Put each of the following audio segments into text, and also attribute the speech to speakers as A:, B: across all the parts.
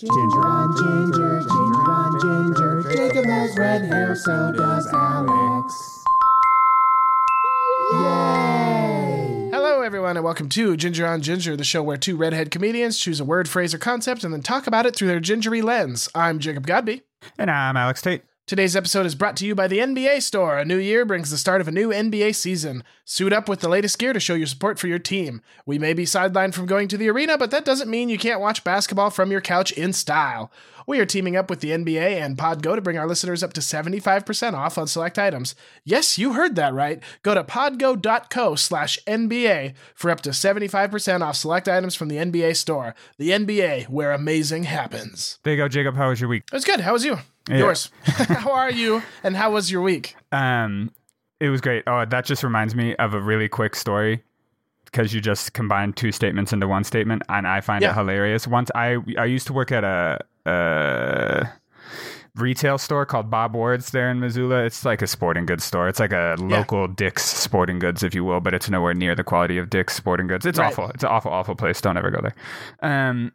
A: Ginger on ginger, ginger on ginger. Jacob has red hair, so does Alex. Yay!
B: Hello, everyone, and welcome to Ginger on Ginger, the show where two redhead comedians choose a word, phrase, or concept and then talk about it through their gingery lens. I'm Jacob Godby.
C: And I'm Alex Tate.
B: Today's episode is brought to you by the NBA Store. A new year brings the start of a new NBA season. Suit up with the latest gear to show your support for your team. We may be sidelined from going to the arena, but that doesn't mean you can't watch basketball from your couch in style. We are teaming up with the NBA and Podgo to bring our listeners up to 75% off on select items. Yes, you heard that right. Go to podgo.co slash NBA for up to 75% off select items from the NBA Store. The NBA, where amazing happens.
C: There you go, Jacob. How was your week?
B: It was good. How was you?
C: Yeah.
B: Yours. how are you? And how was your week?
C: Um, it was great. Oh, that just reminds me of a really quick story because you just combined two statements into one statement, and I find
B: Yeah.
C: it hilarious. Once I I used to work at a, a retail store called Bob Ward's there in Missoula. It's like a sporting goods store. It's like a local Dick's Sporting Goods, if you will, but it's nowhere near the quality of Dick's Sporting Goods. It's
B: Right.
C: awful. It's an awful, awful place. Don't ever go there. Um,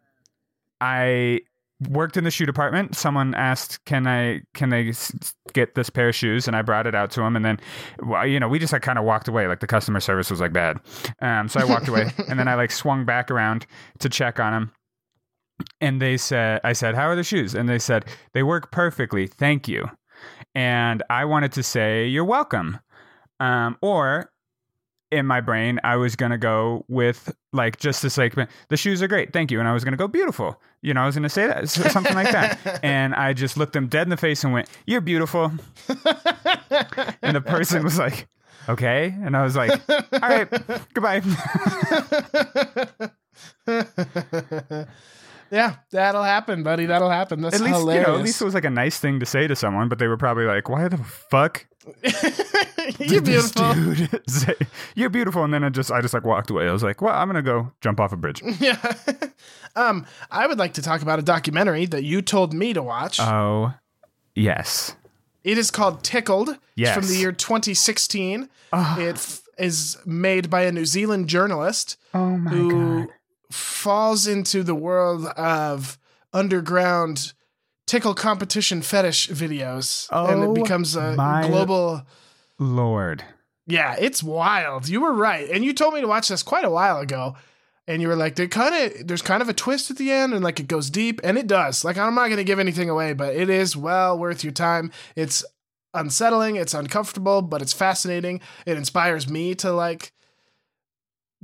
C: I worked in the shoe department. Someone asked, "Can I can I s- get this pair of shoes?" And I brought it out to him. And then, well, you know, we just like kind of walked away. Like the customer service was like bad. Um, so I walked away, and then I like swung back around to check on him. And they said, "I said, how are the shoes?" And they said, "They work perfectly. Thank you." And I wanted to say, "You're welcome," um, or in my brain, I was gonna go with like just this like the shoes are great, thank you, and I was gonna go beautiful. You know, I was gonna say that something like that, and I just looked them dead in the face and went, "You're beautiful," and the person was like, "Okay," and I was like, "All right, goodbye."
B: yeah, that'll happen, buddy. That'll happen. That's
C: at least
B: hilarious.
C: you know, at least it was like a nice thing to say to someone, but they were probably like, "Why the fuck?"
B: You're beautiful.
C: dude say, You're beautiful, and then I just I just like walked away. I was like, "Well, I'm gonna go jump off a bridge."
B: Yeah. um, I would like to talk about a documentary that you told me to watch.
C: Oh, yes.
B: it is called Tickled. It's
C: Yes.
B: from the year 2016. It f- is made by a New Zealand journalist
C: Oh my
B: who falls into the world of underground tickle competition fetish videos oh and
C: Oh
B: it becomes a
C: my-
B: global
C: Lord.
B: Yeah, it's wild. You were right, and you told me to watch this quite a while ago, and you were like, "There kind of, there's kind of a twist at the end, and like it goes deep, and it does. Like I'm not going to give anything away, but it is well worth your time. It's unsettling, it's uncomfortable, but it's fascinating. It inspires me to like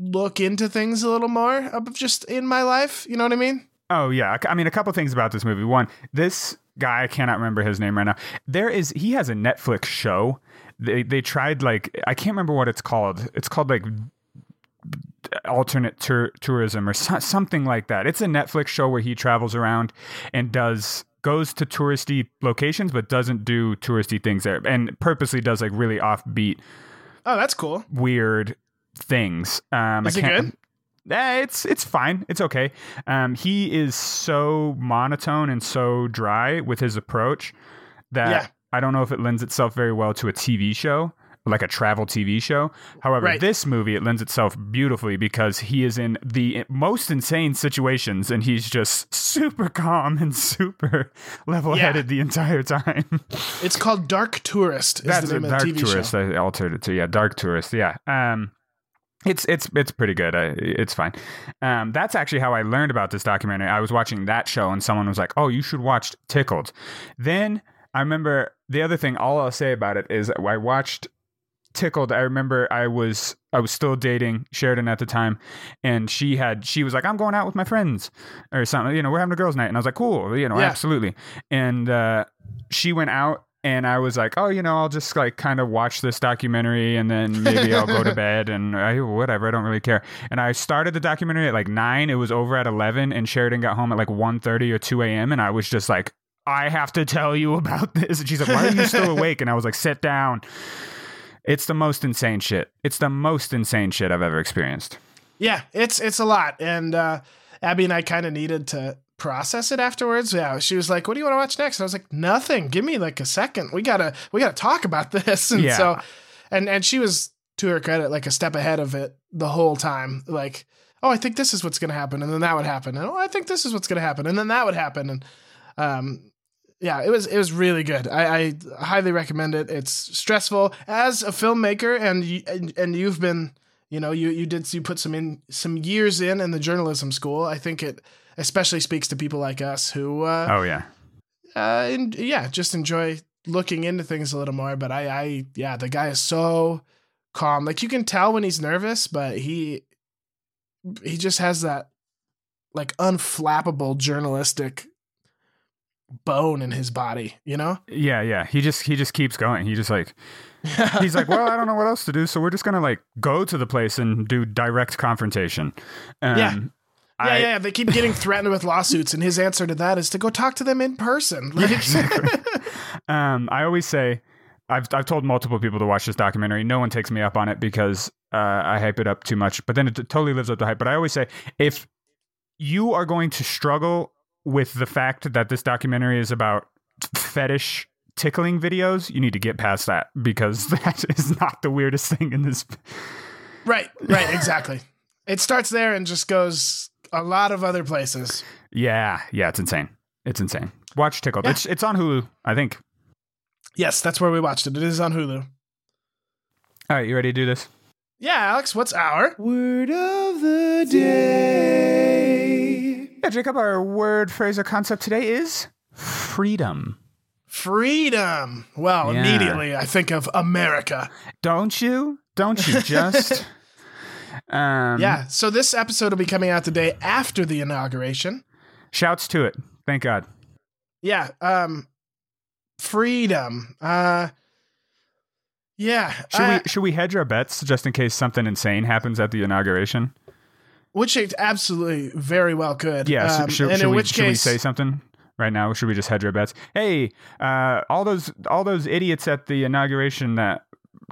B: look into things a little more, of just in my life. You know what I mean?
C: Oh yeah, I mean a couple things about this movie. One, this guy I cannot remember his name right now. There is he has a Netflix show. They they tried like I can't remember what it's called. It's called like alternate tour, tourism or so, something like that. It's a Netflix show where he travels around and does goes to touristy locations but doesn't do touristy things there and purposely does like really offbeat
B: Oh, that's cool.
C: weird things. Um,
B: Is
C: I
B: it
C: can't,
B: good?
C: Eh, it's it's fine. It's okay. Um, he is so monotone and so dry with his approach that
B: Yeah.
C: I don't know if it lends itself very well to a TV show, like a travel TV show. However,
B: Right.
C: this movie it lends itself beautifully because he is in the most insane situations and he's just super calm and super level-headed the entire time.
B: It's called Dark Tourist. Is
C: That's
B: the
C: a
B: name
C: dark
B: the TV
C: tourist.
B: show.
C: I altered it to yeah, dark tourist. Yeah. Um, it's it's it's pretty good. I, it's fine. Um, that's actually how I learned about this documentary. I was watching that show, and someone was like, "Oh, you should watch Tickled." Then I remember the other thing. All I'll say about it is I watched Tickled. I remember I was I was still dating Sheridan at the time, and she had she was like, "I'm going out with my friends" or something. You know, we're having a girls' night, and I was like, "Cool." You know,
B: Yeah.
C: absolutely. And uh, she went out and I was like, oh, you know, I'll just like kind of watch this documentary and then maybe I'll go to bed and I, whatever. I don't really care. And I started the documentary at like nine. It was over at 11 and Sheridan got home at like 1.30 or 2 a.m. And I was just like, I have to tell you about this. And she's like, why are you still awake? And I was like, sit down. It's the most insane shit. It's the most insane shit I've ever experienced.
B: Yeah, it's it's a lot, and uh, Abby and I kind of needed to process it afterwards. Yeah, she was like, "What do you want to watch next?" And I was like, "Nothing. Give me like a second. We gotta we gotta talk about this." And
C: Yeah.
B: so, and and she was to her credit like a step ahead of it the whole time. Like oh, I think this is what's going to happen, and then that would happen, and oh, I think this is what's going to happen, and then that would happen, and um, yeah, it was it was really good. I, I highly recommend it. It's stressful as a filmmaker, and you, and, and you've been, you know, you you did you put some in some years in in the journalism school. I think it especially speaks to people like us who, uh,
C: Oh yeah.
B: uh, and yeah, just enjoy looking into things a little more. But I, I, yeah, the guy is so calm. Like you can tell when he's nervous, but he, he just has that like unflappable journalistic bone in his body. You know?
C: Yeah, yeah. He just he just keeps going. He just like he's like, well, I don't know what else to do, so we're just gonna like go to the place and do direct confrontation. Um,
B: Yeah.
C: I-
B: yeah, yeah. They keep getting threatened with lawsuits, and his answer to that is to go talk to them in person. Like,
C: Um, I always say, I've I've told multiple people to watch this documentary. No one takes me up on it because uh, I hype it up too much. But then it totally lives up to hype. But I always say, if you are going to struggle with the fact that this documentary is about fetish tickling videos, you need to get past that because that is not the weirdest thing in this.
B: right, right, exactly. It starts there and just goes a lot of other places.
C: Yeah, yeah, it's insane. It's insane. Watch Tickled.
B: Yeah.
C: It's it's on Hulu, I think.
B: Yes, that's where we watched it. It is on Hulu.
C: All right, you ready to do this?
B: Yeah, Alex, what's our?
A: Word of the day.
C: Yeah, Jacob, our word, phrase, or concept today is freedom.
B: Freedom. Well,
C: Yeah.
B: immediately I think of America.
C: Don't you? Don't you just? um,
B: Yeah, so this episode will be coming out the day after the inauguration.
C: Shouts to it. Thank God.
B: Yeah, um freedom. Uh yeah,
C: Should
B: uh,
C: we should we hedge our bets just in case something insane happens at the inauguration?
B: which it absolutely very well could.
C: Yeah.
B: Um,
C: should, should,
B: and
C: should
B: in
C: we,
B: which
C: should we
B: case,
C: say something right now? Should we just hedge our bets? Hey, uh, all those all those idiots at the inauguration that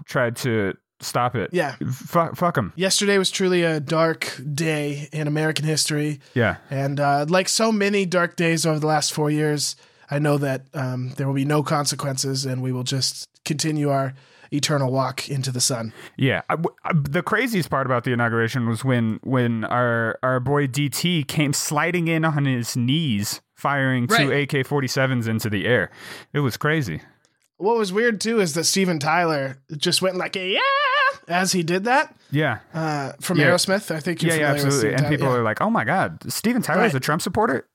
C: tried to stop it.
B: yeah,
C: Fuck, fuck them.
B: yesterday was truly a dark day in American history.
C: Yeah.
B: And uh, like so many dark days over the last four years, I know that um, there will be no consequences and we will just continue our eternal walk into the sun.
C: Yeah, I- I- the craziest part about the inauguration was when when our our boy DT came sliding in on his knees, firing two
B: Right.
C: AK forty sevens into the air. It was crazy.
B: What was weird too is that Steven Tyler just went like yeah as he did that
C: Yeah,
B: uh, from
C: Yeah.
B: Aerosmith. I think you're
C: yeah, yeah, absolutely. And
B: Tyler.
C: people
B: Yeah.
C: are like, "Oh my God, Steven Tyler is
B: Right.
C: a Trump supporter."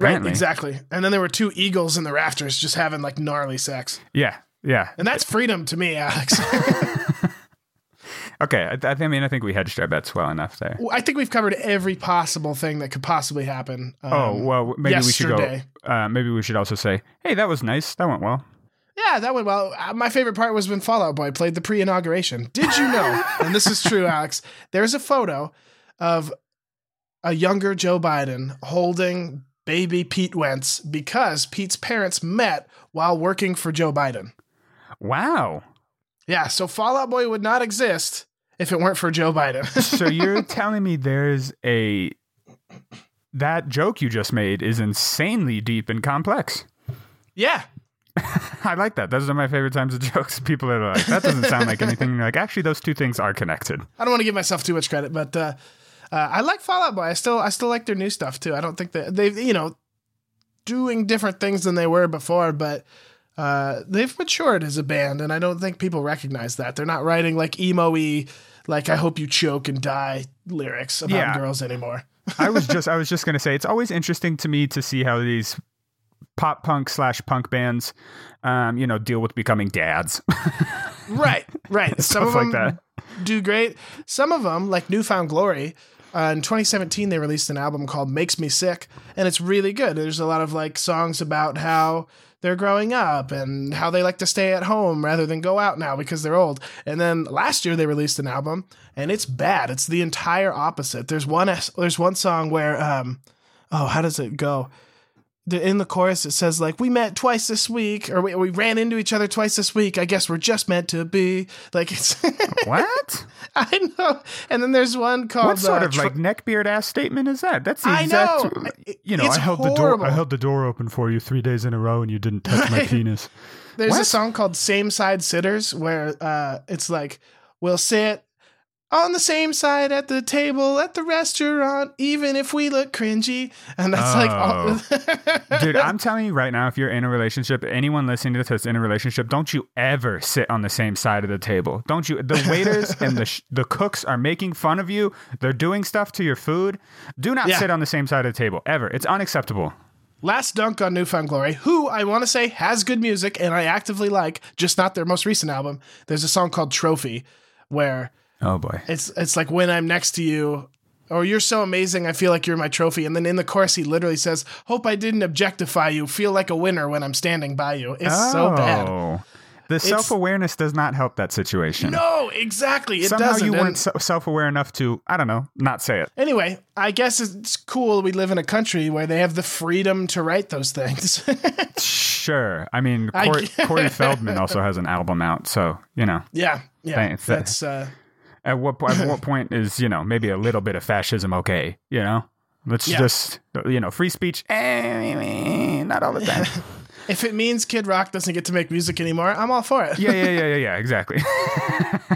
B: right, exactly. And then there were two eagles in the rafters just having like gnarly sex,
C: Yeah, yeah.
B: and that's freedom to me, Alex.
C: Okay, I, I mean, I think we hedged our bets well enough there.
B: I think we've covered every possible thing that could possibly happen. Um,
C: oh well, maybe we should go. Uh, maybe we should also say, "Hey, that was nice. That went well."
B: Yeah, that went well. Uh, My favorite part was when Fall Out Boy played the pre inauguration. Did you know, and this is true, Alex, there's a photo of a younger Joe Biden holding baby Pete Wentz because Pete's parents met while working for Joe Biden.
C: Wow.
B: Yeah, so Fall Out Boy would not exist if it weren't for Joe Biden.
C: so you're telling me there's a that joke you just made is insanely deep and complex.
B: yeah.
C: I like that. Those are my favorite times of jokes. People are like, that doesn't sound like anything. And you're like, actually, those two things are connected.
B: I don't want to give myself too much credit, but uh, uh, I like Fall Out Boy. I still I still like their new stuff too. I don't think that they've you know doing different things than they were before, but uh, they've matured as a band, and I don't think people recognize that. They're not writing like emo-y, like "I hope you choke and die" lyrics about
C: Yeah.
B: girls anymore.
C: I was just, I was just gonna say, it's always interesting to me to see how these pop punk slash punk bands, um, you know, deal with becoming dads.
B: right, right. Some of
C: like
B: them do great. Some of them, like New Found Glory, uh, in 2017 they released an album called "Makes Me Sick," and it's really good. There's a lot of like songs about how they're growing up and how they like to stay at home rather than go out now because they're old. And then last year they released an album, and it's bad. It's the entire opposite. There's one there's one song where um, oh, how does it go? The, in the chorus it says like we met twice this week or we, we ran into each other twice this week i guess we're just meant to be like it's
C: what?
B: i know and then there's one called
C: What sort
B: uh,
C: of
B: Tr-
C: like neckbeard ass statement is that? That's the
B: I
C: exact.
B: know.
C: You know,
B: it's
C: I held the door. I held the door open for you three days in a row, and you didn't touch my penis.
B: there's a song called same side sitters where uh it's like we'll sit on the same side at the table at the restaurant, even if we look cringy. And that's like, all- oh.
C: Dude, I'm telling you right now, if you're in a relationship, anyone listening to this that's in a relationship, don't you ever sit on the same side of the table. Don't you? The waiters and the sh- the cooks are making fun of you. They're doing stuff to your food. Do not
B: Yeah.
C: sit on the same side of the table ever. It's unacceptable.
B: Last Dunk on New Found Glory, who I want to say has good music and I actively like, just not their most recent album. There's a song called Trophy where
C: Oh boy.
B: it's it's like when I'm next to you or you're so amazing I feel like you're my trophy and then in the chorus he literally says, "Hope I didn't objectify you. Feel like a winner when I'm standing by you." It's so bad.
C: Oh. The self awareness does not help that situation.
B: No, exactly. It
C: Somehow
B: doesn't.
C: you weren't self aware enough to, I don't know, not say it.
B: anyway, I guess it's cool we live in a country where they have the freedom to write those things.
C: Sure. I mean,
B: I
C: Corey,
B: g-
C: Corey Feldman also has an album out, so you know.
B: yeah, yeah.
C: Thanks.
B: That's uh,
C: At what at what point is you know maybe a little bit of fascism okay? You know, let's
B: Yeah.
C: just you know free speech. Eh, not all the time.
B: if it means Kid Rock doesn't get to make music anymore, I'm all for it.
C: yeah, yeah, yeah, yeah, yeah. Exactly.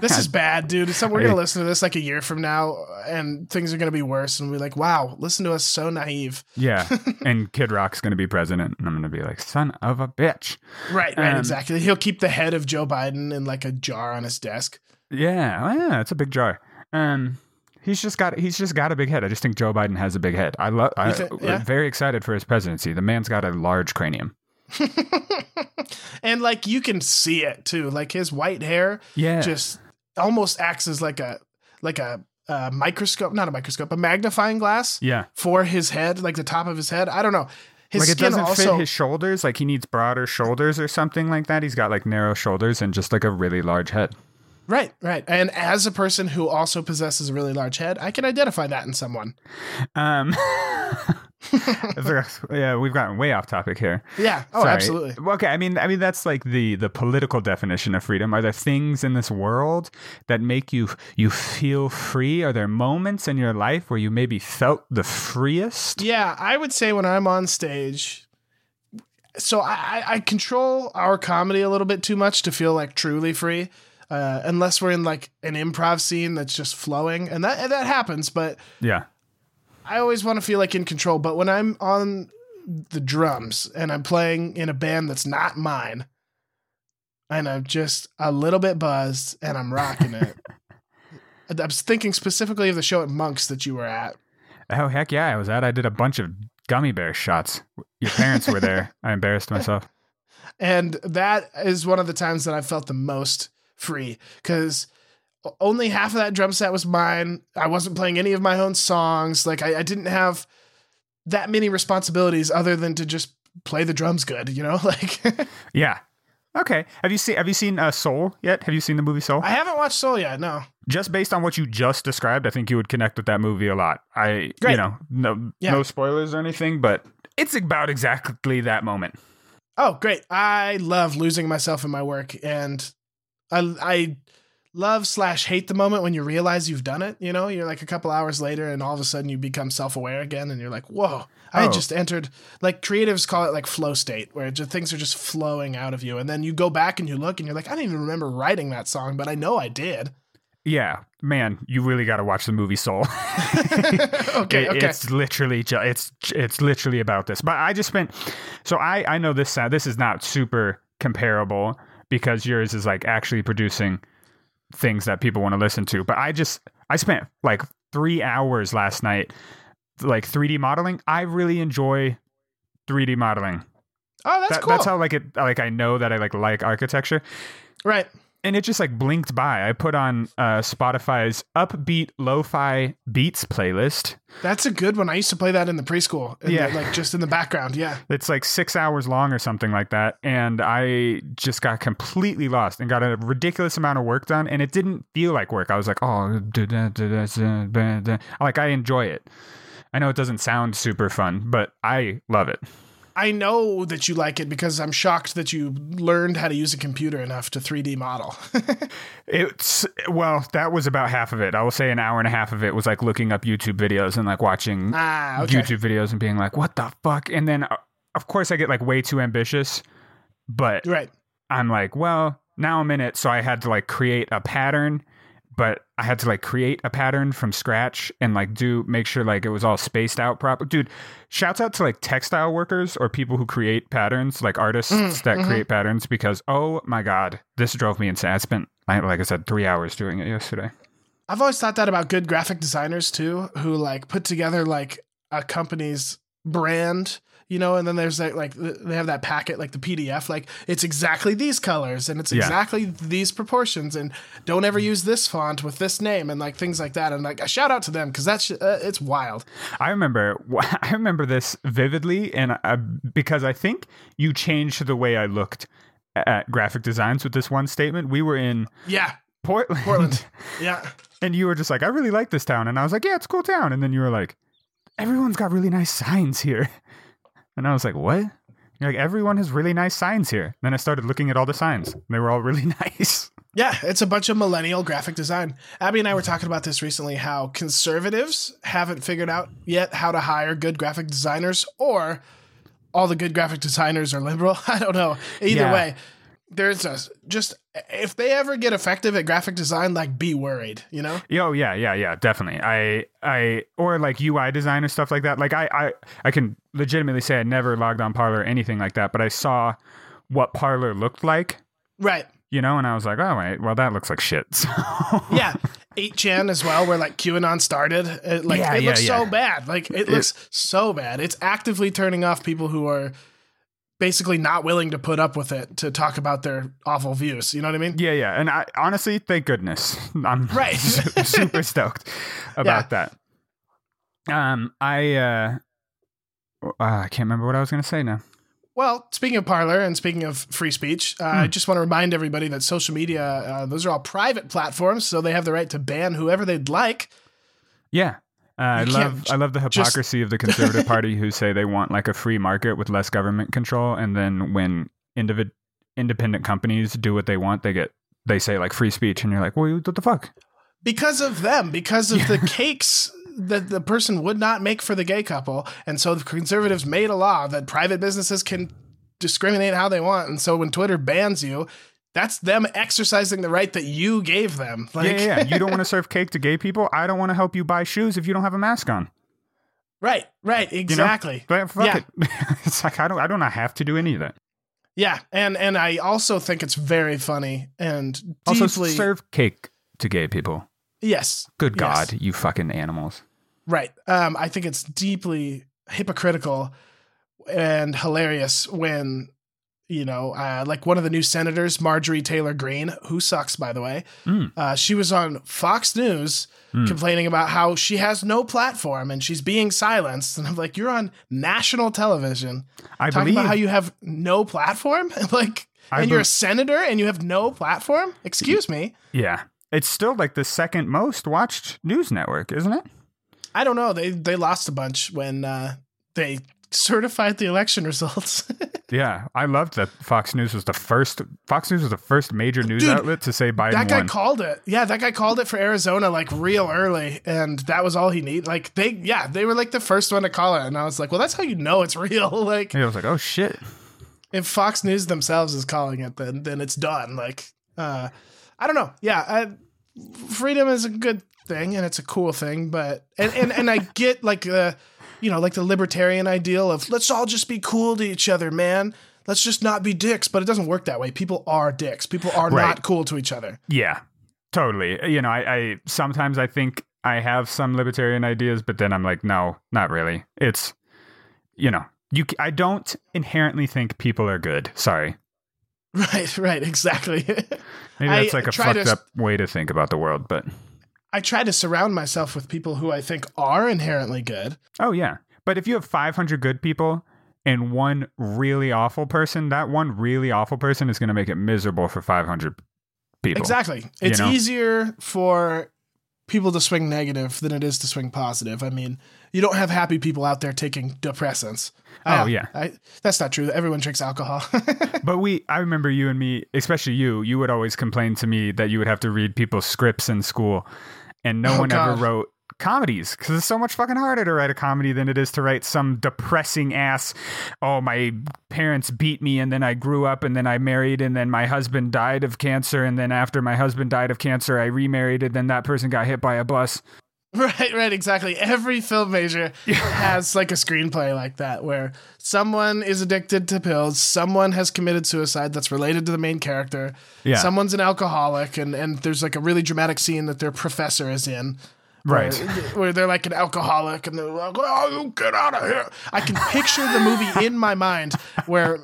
B: this is bad, dude. So we're gonna listen to this like a year from now, and things are gonna be worse, and we're like, wow, listen to us, so naive.
C: yeah. And Kid Rock's gonna be president, and I'm gonna be like, son of a bitch.
B: Right, right,
C: Um,
B: exactly. He'll keep the head of Joe Biden in like a jar on his desk.
C: Yeah, oh, yeah. It's a big jar. Um. He's just got he's just got a big head. I just think Joe Biden has a big head. I love. I'm
B: yeah?
C: very excited for his presidency. The man's got a large cranium.
B: and like you can see it too. Like his white hair
C: Yeah.
B: just almost acts as like a like a, uh microscope, not a microscope, a magnifying glass
C: Yeah.
B: for his head, like the top of his head. I don't know. His
C: like it
B: skin
C: doesn't
B: also
C: fit his shoulders. Like he needs broader shoulders or something like that. He's got like narrow shoulders and just like a really large head.
B: Right, right. And as a person who also possesses a really large head, I can identify that in someone.
C: Um, yeah, we've gotten way off topic here.
B: Yeah. Oh,
C: Sorry.
B: absolutely.
C: Well, Okay, I mean, I mean that's like the the political definition of freedom. Are there things in this world that make you you feel free? Are there moments in your life where you maybe felt the freest?
B: Yeah, I would say when I'm on stage, so I, I- I control our comedy a little bit too much to feel like truly free. Uh, unless we're in like an improv scene that's just flowing, and that and that happens. But
C: Yeah.
B: I always want to feel like in control. But when I'm on the drums and I'm playing in a band that's not mine, and I'm just a little bit buzzed and I'm rocking it. I was thinking specifically of the show at Monks that you were at.
C: Oh heck yeah, I was at. I did a bunch of gummy bear shots. Your parents were there. I embarrassed myself.
B: And that is one of the times that I felt the most free because only half of that drum set was mine. I wasn't playing any of my own songs. Like I, I didn't have that many responsibilities other than to just play the drums good, you know? Like
C: Yeah. Okay. Have you seen Have you seen uh, Soul yet? Have you seen the movie Soul?
B: I haven't watched Soul yet, no.
C: just based on what you just described, I think you would connect with that movie a lot. I,
B: Great.
C: you know, no,
B: Yeah.
C: no spoilers or anything, but it's about exactly that moment.
B: Oh, great. I love losing myself in my work and I I love slash hate the moment when you realize you've done it. You know, you're like a couple hours later and all of a sudden you become self aware again and you're like, whoa, I
C: Oh.
B: just entered like creatives call it like flow state where just, things are just flowing out of you. And then you go back and you look and you're like, I don't even remember writing that song, but I know I did.
C: Yeah, man, you really got to watch the movie Soul.
B: okay,
C: It-
B: okay.
C: It's literally ju- it's it's literally about this. But I just spent so I I know this sound this is not super comparable because yours is like actually producing things that people want to listen to. But I just I spent like 3 hours last night like 3D modeling. I really enjoy 3D modeling.
B: oh, that's
C: That-
B: cool.
C: That's how like it like I know that I like like architecture.
B: right.
C: And it just like blinked by. I put on uh, Spotify's upbeat lo-fi beats playlist.
B: That's a good one. I used to play that in the preschool. in the-
C: Yeah.
B: like just in the background. Yeah.
C: It's like six hours long or something like that, and I just got completely lost and got a ridiculous amount of work done, and it didn't feel like work. I was like, oh, like I enjoy it. I know it doesn't sound super fun, but I love it.
B: I know that you like it because I'm shocked that you learned how to use a computer enough to 3D model.
C: It's well, that was about half of it. I will say an hour and a half of it was like looking up YouTube videos and like watching
B: ah, okay.
C: YouTube videos and being like, what the fuck? And then, uh, of course, I get like way too ambitious, but
B: Right.
C: I'm like, well, now I'm in it. So I had to like create a pattern but I had to like create a pattern from scratch and like do make sure like it was all spaced out proper. Dude, shouts out to like textile workers or people who create patterns, like artists
B: Mm,
C: that
B: mhm.
C: create patterns because oh my god, this drove me insane. I spent like I said 3 hours doing it yesterday.
B: I've always thought that about good graphic designers too, who like put together like a company's brand, you know, and then there's that like they have that packet like the PDF, like it's exactly these colors and it's
C: Yeah.
B: exactly these proportions, and don't ever use this font with this name and like things like that. And like a shout out to them because that's uh, it's wild.
C: I remember I remember this vividly and uh, because I think you changed the way I looked at graphic designs with this one statement. We were in
B: Yeah,
C: Portland.
B: Portland. yeah.
C: And you were just like, I really like this town. And I was like, yeah, it's a cool town. And then you were like, everyone's got really nice signs here. And I was like, what? You're like, everyone has really nice signs here. And Then I started looking at all the signs. They were all really nice.
B: Yeah, it's a bunch of millennial graphic design. Abby and I were talking about this recently how conservatives haven't figured out yet how to hire good graphic designers, or all the good graphic designers are liberal. I don't know. Either
C: Yeah.
B: way, there's a just if they ever get effective at graphic design, like be worried, you know?
C: Oh yeah, yeah, yeah, definitely. I I or like UI design or stuff like that. Like I I I can legitimately say I never logged on Parler or anything like that, but I saw what Parler looked like,
B: Right.
C: you know, and I was like, oh wait, well that looks like shit. So
B: Yeah. 8chan as well, where like QAnon started. It, like
C: Yeah,
B: it
C: yeah,
B: looks so bad. Like it looks so bad. It's actively turning off people who are basically not willing to put up with it to talk about their awful views. You know what I mean?
C: Yeah, yeah, and I honestly, thank goodness, I'm
B: Right.
C: super stoked about that. Um, I uh, uh, I can't remember what I was gonna say now.
B: Well, speaking of Parler and speaking of free speech, uh, I just want to remind everybody that social media, uh, those are all private platforms, so they have the right to ban whoever they'd like.
C: Yeah. Uh, I love I love the
B: just-
C: hypocrisy of the conservative party who say they want like a free market with less government control, and then when individ- independent companies do what they want, they get they say like free speech, and you're like, well, what the fuck?
B: because of them, because of the cakes that the person would not make for the gay couple. And so the conservatives made a law that private businesses can discriminate how they want. And so when Twitter bans you, that's them exercising the right that you gave them. Like,
C: yeah, yeah, yeah. You don't want to serve cake to gay people. I don't want to help you buy shoes if you don't have a mask on.
B: right, right,
C: You know?
B: exactly.
C: But fuck
B: Yeah.
C: it. it's like I don't I don't have to do any of that.
B: Yeah, and and I also think it's very funny and
C: Also,
B: deeply
C: serve cake to gay people.
B: yes,
C: Good
B: Yes.
C: God, you fucking animals.
B: Right. Um, I think it's deeply hypocritical and hilarious when, you know, uh, like one of the new senators, Marjorie Taylor Greene, who sucks, by the way,
C: Mm.
B: uh, she was on Fox News
C: Mm.
B: complaining about how she has no platform and she's being silenced. And I'm like, you're on national television
C: I
B: talking
C: believe
B: about how you have no platform? like,
C: I
B: and you're a senator and you have no platform? Excuse me.
C: Yeah. It's still like the second most watched news network, isn't it?
B: I don't know. They they lost a bunch when uh, they certified the election results.
C: Yeah. I loved that Fox News was the first Fox News was the first major news
B: Dude,
C: outlet to say Biden
B: that guy
C: won.
B: called it. Yeah, that guy called it for Arizona like real early, and that was all he needed. Like they, yeah, they were like the first one to call it, and I was like, well, that's how you know it's real. Like
C: Yeah, I was like, oh shit.
B: if Fox News themselves is calling it, then then it's done. Like, uh, I don't know. Yeah, I, freedom is a good thing and it's a cool thing, but and and, and I get like the you know like the libertarian ideal of let's all just be cool to each other, man. Let's just not be dicks, but it doesn't work that way. People are dicks. People are
C: Right.
B: not cool to each other.
C: Yeah. Totally. You know, I, I sometimes I think I have some libertarian ideas, but then I'm like, no, not really. It's you know, you I don't inherently think people are good. Sorry.
B: Right, right, exactly.
C: Maybe
B: I
C: that's like a fucked
B: to-
C: up way to think about the world, but
B: I try to surround myself with people who I think are inherently good.
C: oh yeah. But if you have 500 good people and one really awful person, that one really awful person is going to make it miserable for 500 people.
B: Exactly. It's
C: know?
B: easier for people to swing negative than it is to swing positive. I mean, you don't have happy people out there taking depressants.
C: Oh,
B: Uh,
C: yeah.
B: I, that's not true. Everyone drinks alcohol.
C: But we, I remember you and me, especially you, you would always complain to me that you would have to read people's scripts in school, and no
B: Oh,
C: one ever wrote comedies because it's so much fucking harder to write a comedy than it is to write some depressing ass. Oh, my parents beat me, and then I grew up, and then I married, and then my husband died of cancer, and then after my husband died of cancer, I remarried, and then that person got hit by a bus.
B: Right, right, exactly. Every film major has like a screenplay like that where someone is addicted to pills, someone has committed suicide that's related to the main character,
C: Yeah.
B: someone's an alcoholic, and, and there's like a really dramatic scene that their professor is in.
C: Right.
B: Where, where they're like an alcoholic and they're like, oh, you get out of here. I can picture the movie in my mind where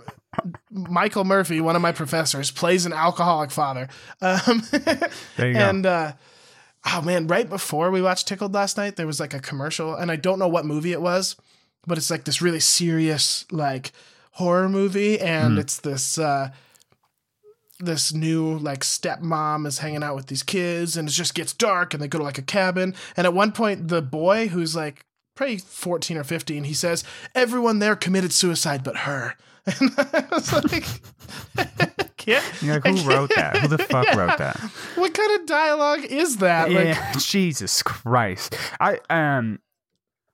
B: Michael Murphy, one of my professors, plays an alcoholic father. Um,
C: There you go.
B: and uh, oh man, right before we watched Tickled last night, there was like a commercial, and I don't know what movie it was, but it's like this really serious like horror movie, and it's this uh, this new like stepmom is hanging out with these kids, and it just gets dark, and they go to like a cabin, and at one point the boy who's like probably 14 or 15 he says everyone there committed suicide but her and i was like can't,
C: You're like, who wrote that? Who the fuck wrote that?
B: what kind of dialogue is that like
C: yeah, Jesus Christ. I um,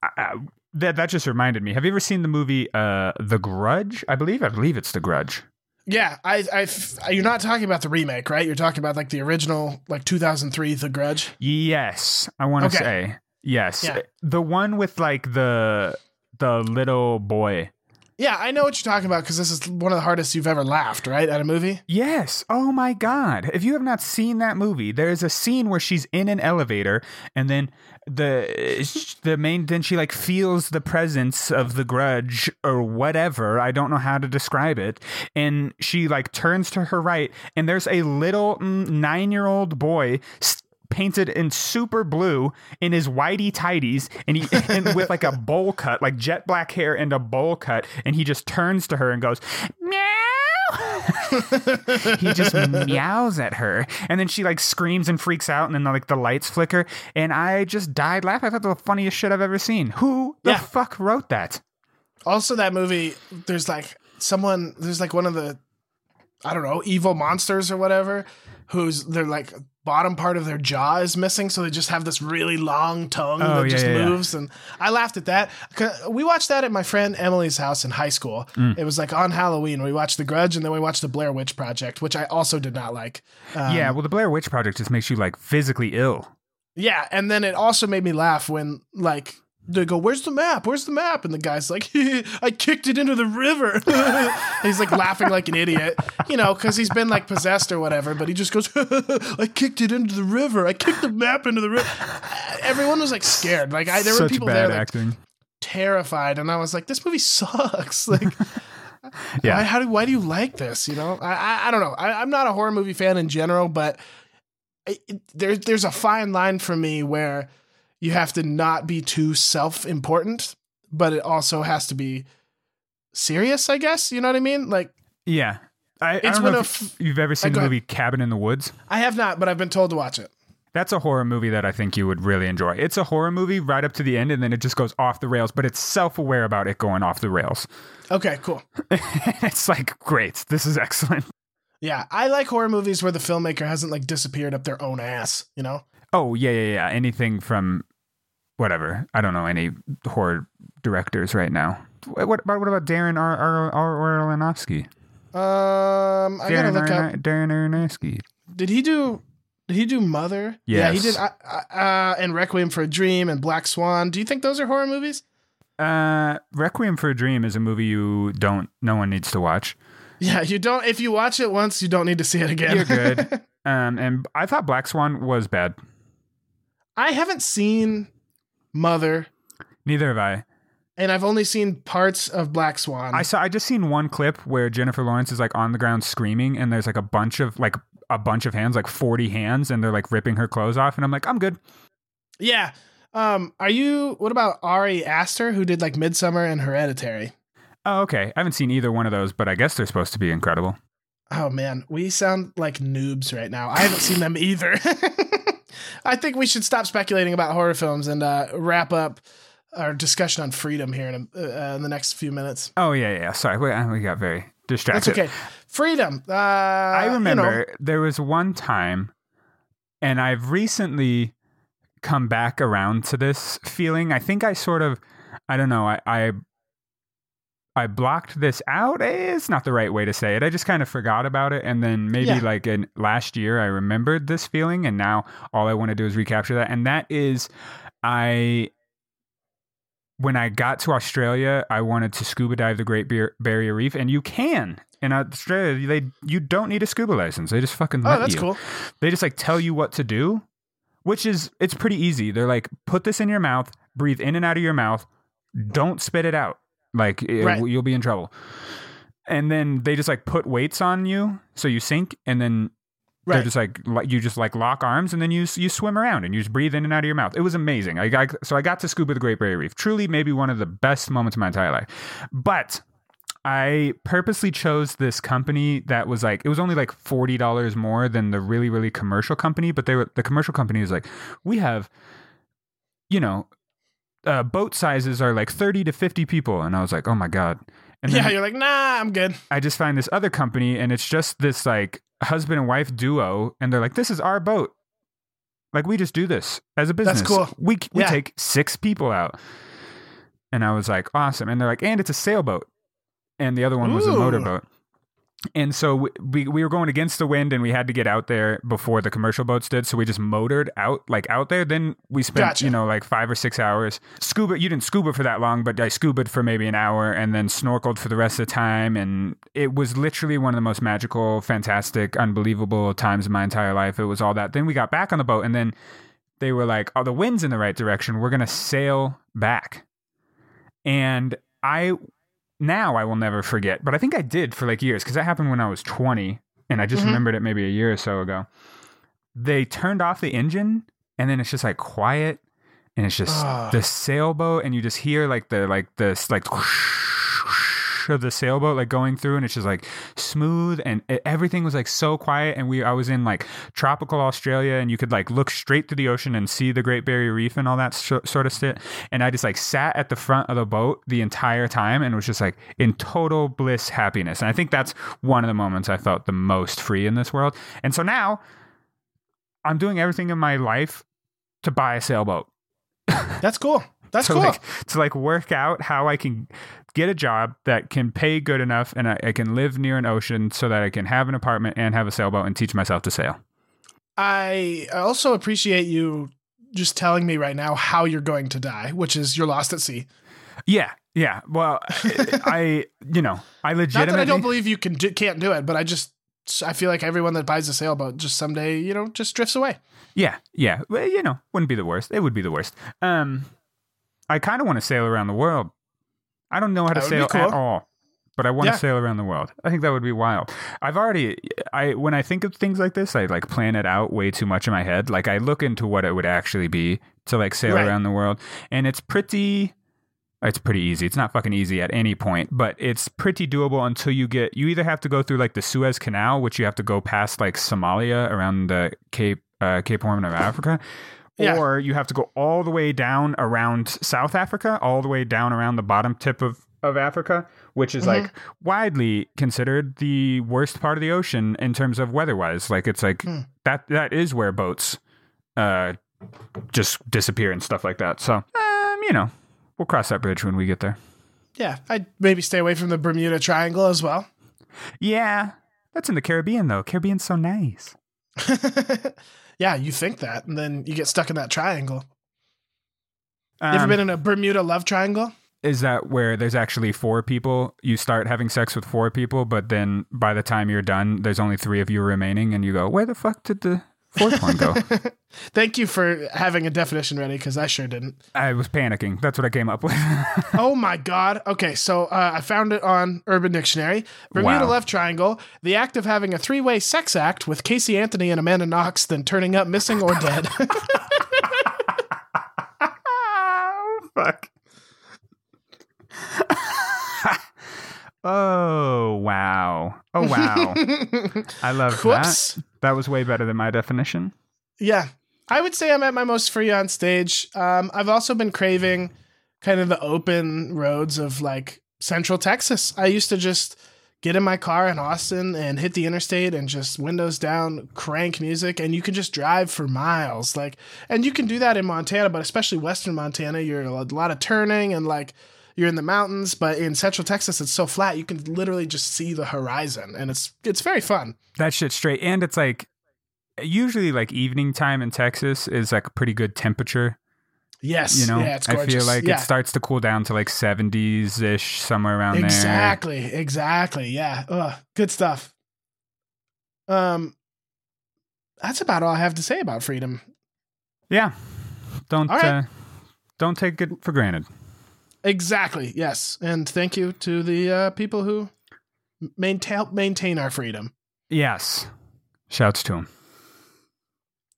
C: I, I- that that just reminded me. Have you ever seen the movie uh, The Grudge? I believe I believe it's The Grudge.
B: Yeah, I, I, you're not talking about the remake, right? You're talking about like the original, like 2003, The Grudge.
C: Yes, I want to
B: Okay.
C: say yes.
B: Yeah.
C: The one with like the the little boy.
B: Yeah, I know what you're talking about because this is one of the hardest you've ever laughed, right, at a movie.
C: Yes. Oh my God. If you have not seen that movie, there's a scene where she's in an elevator and then the the main then she like feels the presence of the grudge or whatever. I don't know how to describe it. And she like turns to her right and there's a little mm, 9-year-old boy s- painted in super blue in his whitey tighties and he and with like a bowl cut, like jet black hair and a bowl cut, and he just turns to her and goes, Meow. He just meows at her and then she like screams and freaks out and then like the lights flicker and i just died laughing. I thought the funniest shit i've ever seen. Who the
B: Yeah.
C: fuck wrote that?
B: Also, that movie, there's like someone, there's like one of the, I don't know, evil monsters or whatever, who's they're like bottom part of their jaw is missing, so they just have this really long tongue
C: Oh,
B: that
C: yeah,
B: just
C: yeah, yeah.
B: moves. And I laughed at that. We watched that at my friend Emily's house in high school.
C: Mm.
B: It was like on Halloween. We watched The Grudge and then we watched The Blair Witch Project, which I also did not like. Um,
C: yeah well the blair witch project just makes you like physically ill
B: Yeah, and then it also made me laugh when like they go, "Where's the map? Where's the map?" And the guy's like, "I kicked it into the river." he's like laughing like an idiot, you know, because he's been like possessed or whatever. But he just goes, "I kicked it into the river. I kicked the map into the river." Everyone was like scared. Like I, there were people there like
C: acting
B: terrified, and I was like, "This movie sucks." Like.
C: Yeah.
B: Why, how do, why do you like this? You know, I, I, I don't know. I, I'm not a horror movie fan in general, but it, it, there, there's a fine line for me where you have to not be too self-important, but it also has to be serious. I guess you know what I mean. Like
C: yeah I, I
B: It's
C: don't know if
B: f-
C: you've ever seen the movie cabin in the woods
B: I have not, but I've been told to watch it.
C: that's a horror movie that I think you would really enjoy. It's a horror movie right up to the end, and then it just goes off the rails, but it's self aware about it going off the rails.
B: Okay, cool.
C: it's like, great, this is excellent.
B: Yeah, I like horror movies where the filmmaker hasn't like disappeared up their own ass. You know.
C: Oh yeah, yeah, yeah. Anything from whatever. I don't know any horror directors right now. What what about, what about Darren R. R. R. Aronofsky?
B: Um, I gotta
C: Darren
B: look up.
C: Darren Aronofsky.
B: Did he do? Did he do Mother? Yeah, he did. Uh, uh, uh, and Requiem for a Dream and Black Swan. Do you think those are horror movies?
C: Uh, Requiem for a Dream is a movie you don't. No one needs to watch.
B: Yeah, you don't. If you watch it once, you don't need to see it again.
C: You're good. um, and I thought Black Swan was bad.
B: I haven't seen Mother,
C: Neither have I.
B: and I've only seen parts of Black Swan.
C: I saw. I just seen one clip where Jennifer Lawrence is like on the ground screaming, and there's like a bunch of like a bunch of hands, like forty hands, and they're like ripping her clothes off, and I'm like, I'm good.
B: yeah. Um, are you? What about Ari Aster, who did like Midsommar and Hereditary?
C: Oh, okay. I haven't seen either one of those, but I guess they're supposed to be incredible.
B: Oh man, we sound like noobs right now. I haven't seen them either. I think we should stop speculating about horror films and uh, wrap up our discussion on freedom here in, a, uh, in the next few minutes.
C: Oh yeah, yeah. Sorry, we, uh, we got very distracted.
B: That's okay. Freedom. Uh,
C: I
B: you know,
C: remember there was one time, and I've recently come back around to this feeling. I think I sort of, I don't know, I, I, I blocked this out. Eh, It's not the right way to say it. I just kind of forgot about it, and then maybe
B: Yeah.
C: like in last year, I remembered this feeling, and now all I want to do is recapture that. And that is, I when I got to Australia, I wanted to scuba dive the Great Bar- Barrier Reef, and you can in Australia. They you don't need a scuba license. They just fucking let
B: Oh, that's
C: you.
B: cool.
C: They just like tell you what to do, which is it's pretty easy. They're like, put this in your mouth, breathe in and out of your mouth, don't spit it out. Like it-
B: Right.
C: you'll be in trouble. And then they just like put weights on you, so you sink, and then they're just like you just like lock arms, and then you you swim around, and you just breathe in and out of your mouth. It was amazing. I got so I got to scuba the Great Barrier Reef. Truly, maybe one of the best moments of my entire life. But I purposely chose this company that was like it was only like forty dollars more than the really really commercial company, but they were the commercial company is like we have, you know, uh, boat sizes are like thirty to fifty people, and I was like, oh my god. And then
B: yeah, you're like, nah, I'm good.
C: I just find this other company, and it's just this like husband and wife duo, and they're like, this is our boat. Like we just do this as a business.
B: That's cool.
C: We we
B: Yeah.
C: take six people out, and I was like, awesome. And they're like, and it's a sailboat, and the other one was a motorboat. And so we, we we were going against the wind, and we had to get out there before the commercial boats did. So we just motored out like out there. Then we spent
B: Gotcha.
C: you know like five or six hours scuba. You didn't scuba for that long, but I scubaed for maybe an hour, and then snorkeled for the rest of the time. And it was literally one of the most magical, fantastic, unbelievable times of my entire life. It was all that. Then we got back on the boat, and then they were like, "Oh, the wind's in the right direction. We're gonna sail back." And I now I will never forget, but I think I did for like years because that happened when I was 20 and I just
B: Mhm.
C: remembered it maybe a year or so ago. They turned off the engine and then it's just like quiet and it's just the sailboat and you just hear like the like this like of the sailboat like going through and it's just like smooth and it, everything was like so quiet and we I was in like tropical Australia and you could like look straight through the ocean and see the Great Barrier Reef and all that so, sort of shit. And I just like sat at the front of the boat the entire time and was just like in total bliss happiness. And I think that's one of the moments I felt the most free in this world. And so now I'm doing everything in my life to buy a sailboat.
B: That's cool. That's
C: to
B: cool.
C: like to like work out how I can get a job that can pay good enough and I, I can live near an ocean so that I can have an apartment and have a sailboat and teach myself to sail.
B: I also appreciate you just telling me right now how you're going to die, which is you're lost at sea.
C: Yeah, yeah. Well, I you know I legitimately.
B: Not that I don't believe you can do, can't do it, but I just I feel like everyone that buys a sailboat just someday you know just drifts away.
C: Yeah, yeah. Well, you know, wouldn't be the worst. It would be the worst. Um, I kind of want to sail around the world. I don't know how to
B: That would be
C: sail at all, but I want
B: Yeah.
C: to sail around the world. I think that would be wild. I've already, I when I think of things like this, I like plan it out way too much in my head. Like I look into what it would actually be to like sail
B: Right.
C: around the world, and it's pretty. It's pretty easy. It's not fucking easy at any point, but it's pretty doable until you get. You either have to go through like the Suez Canal, which you have to go past like Somalia around the Cape uh, Cape Horn of Africa,
B: Yeah.
C: or you have to go all the way down around South Africa, all the way down around the bottom tip of of Africa, which is like widely considered the worst part of the ocean in terms of weather-wise. Like it's like
B: Hmm.
C: that that is where boats uh just disappear and stuff like that. So, um, you know, we'll cross that bridge when we get there.
B: Yeah, I'd maybe stay away from the Bermuda Triangle as well.
C: Yeah. That's in the Caribbean though. Caribbean's so nice.
B: yeah, you think that, and then you get stuck in that triangle. You ever
C: Um,
B: been in a Bermuda love triangle?
C: is that where there's actually four people? You start having sex with four people, but then by the time you're done, there's only three of you remaining, and you go, "Where the fuck did the fourth one go?"
B: Thank you for having a definition ready because I sure didn't.
C: I was panicking. That's what I came up with.
B: oh my god. Okay, so uh, I found it on Urban Dictionary. Bermuda
C: Wow.
B: Love Triangle: the act of having a three-way sex act with Casey Anthony and Amanda Knox, then turning up missing or dead.
C: oh, fuck. oh wow! Oh wow! I love
B: Whoops.
C: that. That was way better than my definition.
B: Yeah, I would say I'm at my most free on stage. Um, I've also been craving kind of the open roads of like Central Texas. I used to just get in my car in Austin and hit the interstate and just windows down, crank music, and you can just drive for miles. Like, and you can do that in Montana, but especially Western Montana, you're a lot of turning and like you're in the mountains. But in Central Texas, it's so flat you can literally just see the horizon, and it's it's very fun.
C: That shit straight. And it's like usually like evening time in Texas is like a pretty good temperature.
B: Yes,
C: You know,
B: yeah, it's
C: I feel like
B: yeah.
C: it starts to cool down to like 70s ish, somewhere around there.
B: exactly, exactly. Yeah, Ugh, good stuff. Um, that's about all I have to say about freedom.
C: Yeah. Don't
B: right.
C: uh, don't take it for granted.
B: Exactly. Yes, and thank you to the uh, people who maintain help maintain our freedom.
C: Yes. Shouts to him.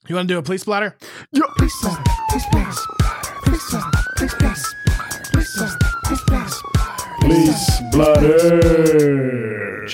B: You want to do a police blotter?
A: Please splatter, please splatter, please splatter, please splatter, please splatter, please splatter.
D: Police Blotter.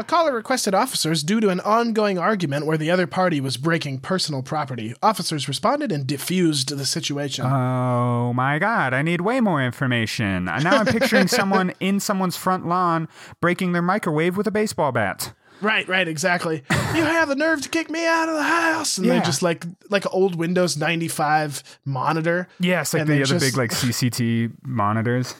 B: A caller requested officers due to an ongoing argument where the other party was breaking personal property. Officers responded and diffused the situation.
C: Oh my god, I need way more information. Now I'm picturing someone in someone's front lawn breaking their microwave with a baseball bat.
B: Right, right, exactly. you have the nerve to kick me out of the house, and they
C: Yeah.
B: just like like an old Windows ninety five monitor.
C: Yes, like the other
B: just-
C: big like CCT monitors.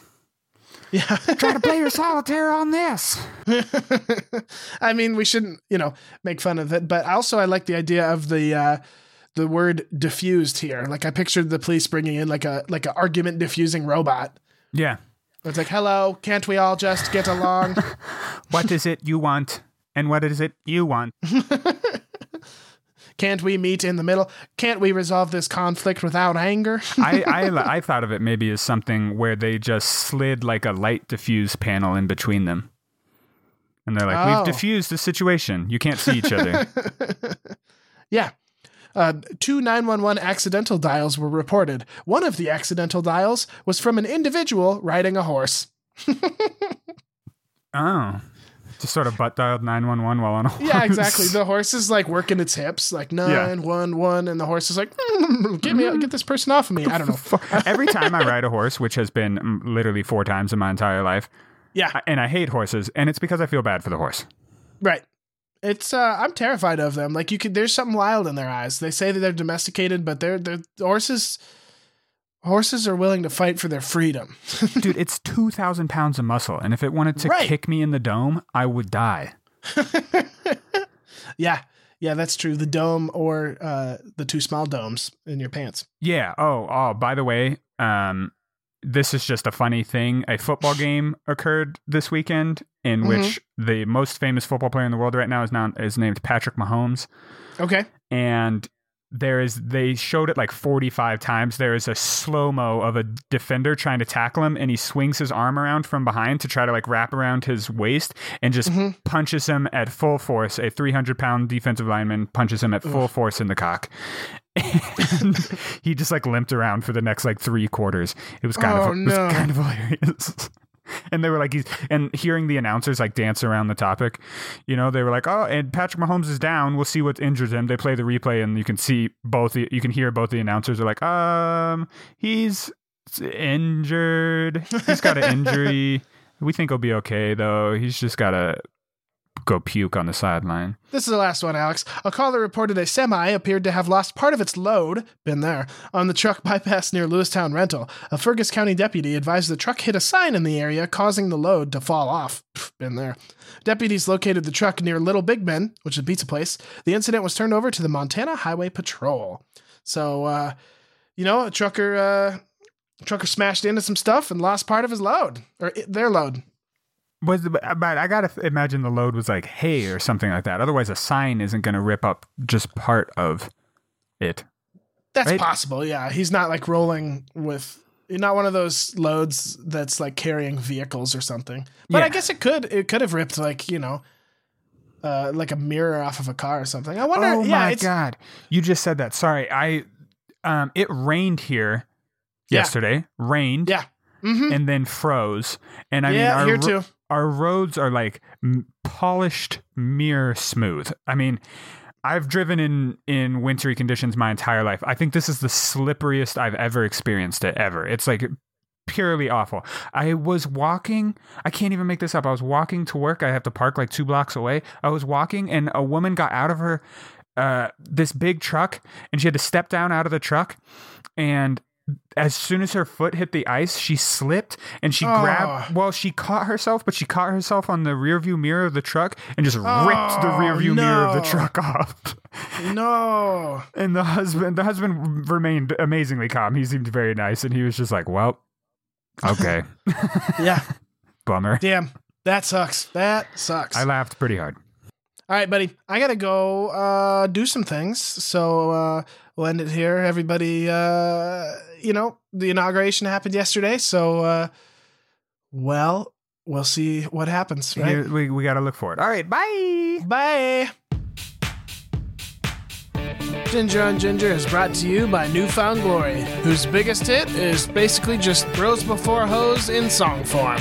B: Yeah,
C: Try to play your solitaire on this.
B: I mean we shouldn't you know make fun of it, but also I like the idea of the uh, the word diffused here. Like I pictured the police bringing in like a like an argument diffusing robot.
C: Yeah.
B: It's like, hello, can't we all just get along?
C: What is it you want? And what is it you want?
B: Can't we meet in the middle? Can't we resolve this conflict without anger?
C: I, I I thought of it maybe as something where they just slid like a light diffuse panel in between them. And they're like,
B: Oh.
C: we've diffused the situation. You can't see each other.
B: Yeah. Uh, two 911 accidental dials were reported. One of the accidental dials was from an individual riding a horse.
C: oh. Just sort of butt dialed 911 while on a horse.
B: Yeah, exactly. The horse is like working its hips, like 911, and the horse is like, "Mm, get me, get this person off of me. I don't know.
C: Every time I ride a horse, which has been mm, literally four times in my entire life,
B: Yeah,
C: I- and I hate horses, and it's because I feel bad for the horse.
B: right. It's uh I'm terrified of them. Like you could there's something wild in their eyes. They say that they're domesticated, but they're they're horses horses are willing to fight for their freedom.
C: Dude, it's 2,000 pounds of muscle, and if it wanted to
B: Right.
C: kick me in the dome, I would die.
B: yeah. Yeah, that's true. The dome or uh the two small domes in your pants.
C: Yeah. Oh, oh, by the way, um, this is just a funny thing. A football game occurred this weekend in
B: Mhm.
C: which the most famous football player in the world right now is now is named Patrick Mahomes.
B: Okay.
C: and there is they showed it like 45 times. There is a slow-mo of a defender trying to tackle him and he swings his arm around from behind to try to like wrap around his waist and just
B: Mhm.
C: punches him at full force. A 300 pound defensive lineman punches him at full force in the cock. And he just like limped around for the next like three quarters. It was kind
B: Oh,
C: of it was
B: no.
C: kind of hilarious and they were like he's and hearing the announcers like dance around the topic you know they were like oh and patrick mahomes is down. We'll see what injured him. They play the replay and you can see both the, you can hear both the announcers are like um he's injured. He's got an injury. We think he'll be okay though. He's just gotta go puke on the sideline
B: This is the last one, Alex. A caller reported a semi appeared to have lost part of its load, been there, on the truck bypass near Lewistown Rental. A Fergus County deputy advised the truck hit a sign in the area, causing the load to fall off. Been there. Deputies located the truck near Little Big Men, which is a pizza place. The incident was turned over to the Montana Highway Patrol. So, uh, you know, a trucker, uh, a trucker smashed into some stuff and lost part of his load, or their load.
C: Was but i gotta imagine the load was like hay or something like that otherwise a sign isn't gonna rip up just part of it
B: That's
C: Right?
B: possible. Yeah, he's not like rolling with not one of those loads that's like carrying vehicles or something. But I guess it could it could have ripped like you know, uh, like a mirror off of a car or something. I wonder.
C: Oh
B: yeah,
C: my god! You just said that. Sorry, I. Um, it rained here
B: Yeah.
C: yesterday. Rained.
B: Yeah. Mhm.
C: And then froze. And I mean,
B: yeah,
C: our,
B: here too.
C: Our roads are like polished mirror smooth. I mean, I've driven in in wintry conditions my entire life. I think this is the slipperiest I've ever experienced it ever. It's like purely awful. I was walking, I can't even make this up. I was walking to work. I have to park like two blocks away. I was walking and a woman got out of her uh this big truck and she had to step down out of the truck and as soon as her foot hit the ice, she slipped and she grabbed. Well, she caught herself, but she caught herself on the rearview mirror of the truck and just ripped the
B: Oh,
C: rearview mirror of the truck off.
B: No.
C: And the husband, the husband remained amazingly calm. He seemed very nice, and he was just like, "Well, okay,
B: Yeah.
C: bummer."
B: Damn. That sucks. That sucks.
C: I laughed pretty hard.
B: All right, buddy. I gotta go uh, do some things. So uh, we'll end it here. Everybody, uh, you know, the inauguration happened yesterday. So, uh, well, we'll see what happens. Right?
C: Here, we we got to look for it. All right, bye.
B: Bye. Ginger on Ginger is brought to you by New Found Glory, whose biggest hit is basically just bros before hose in song form.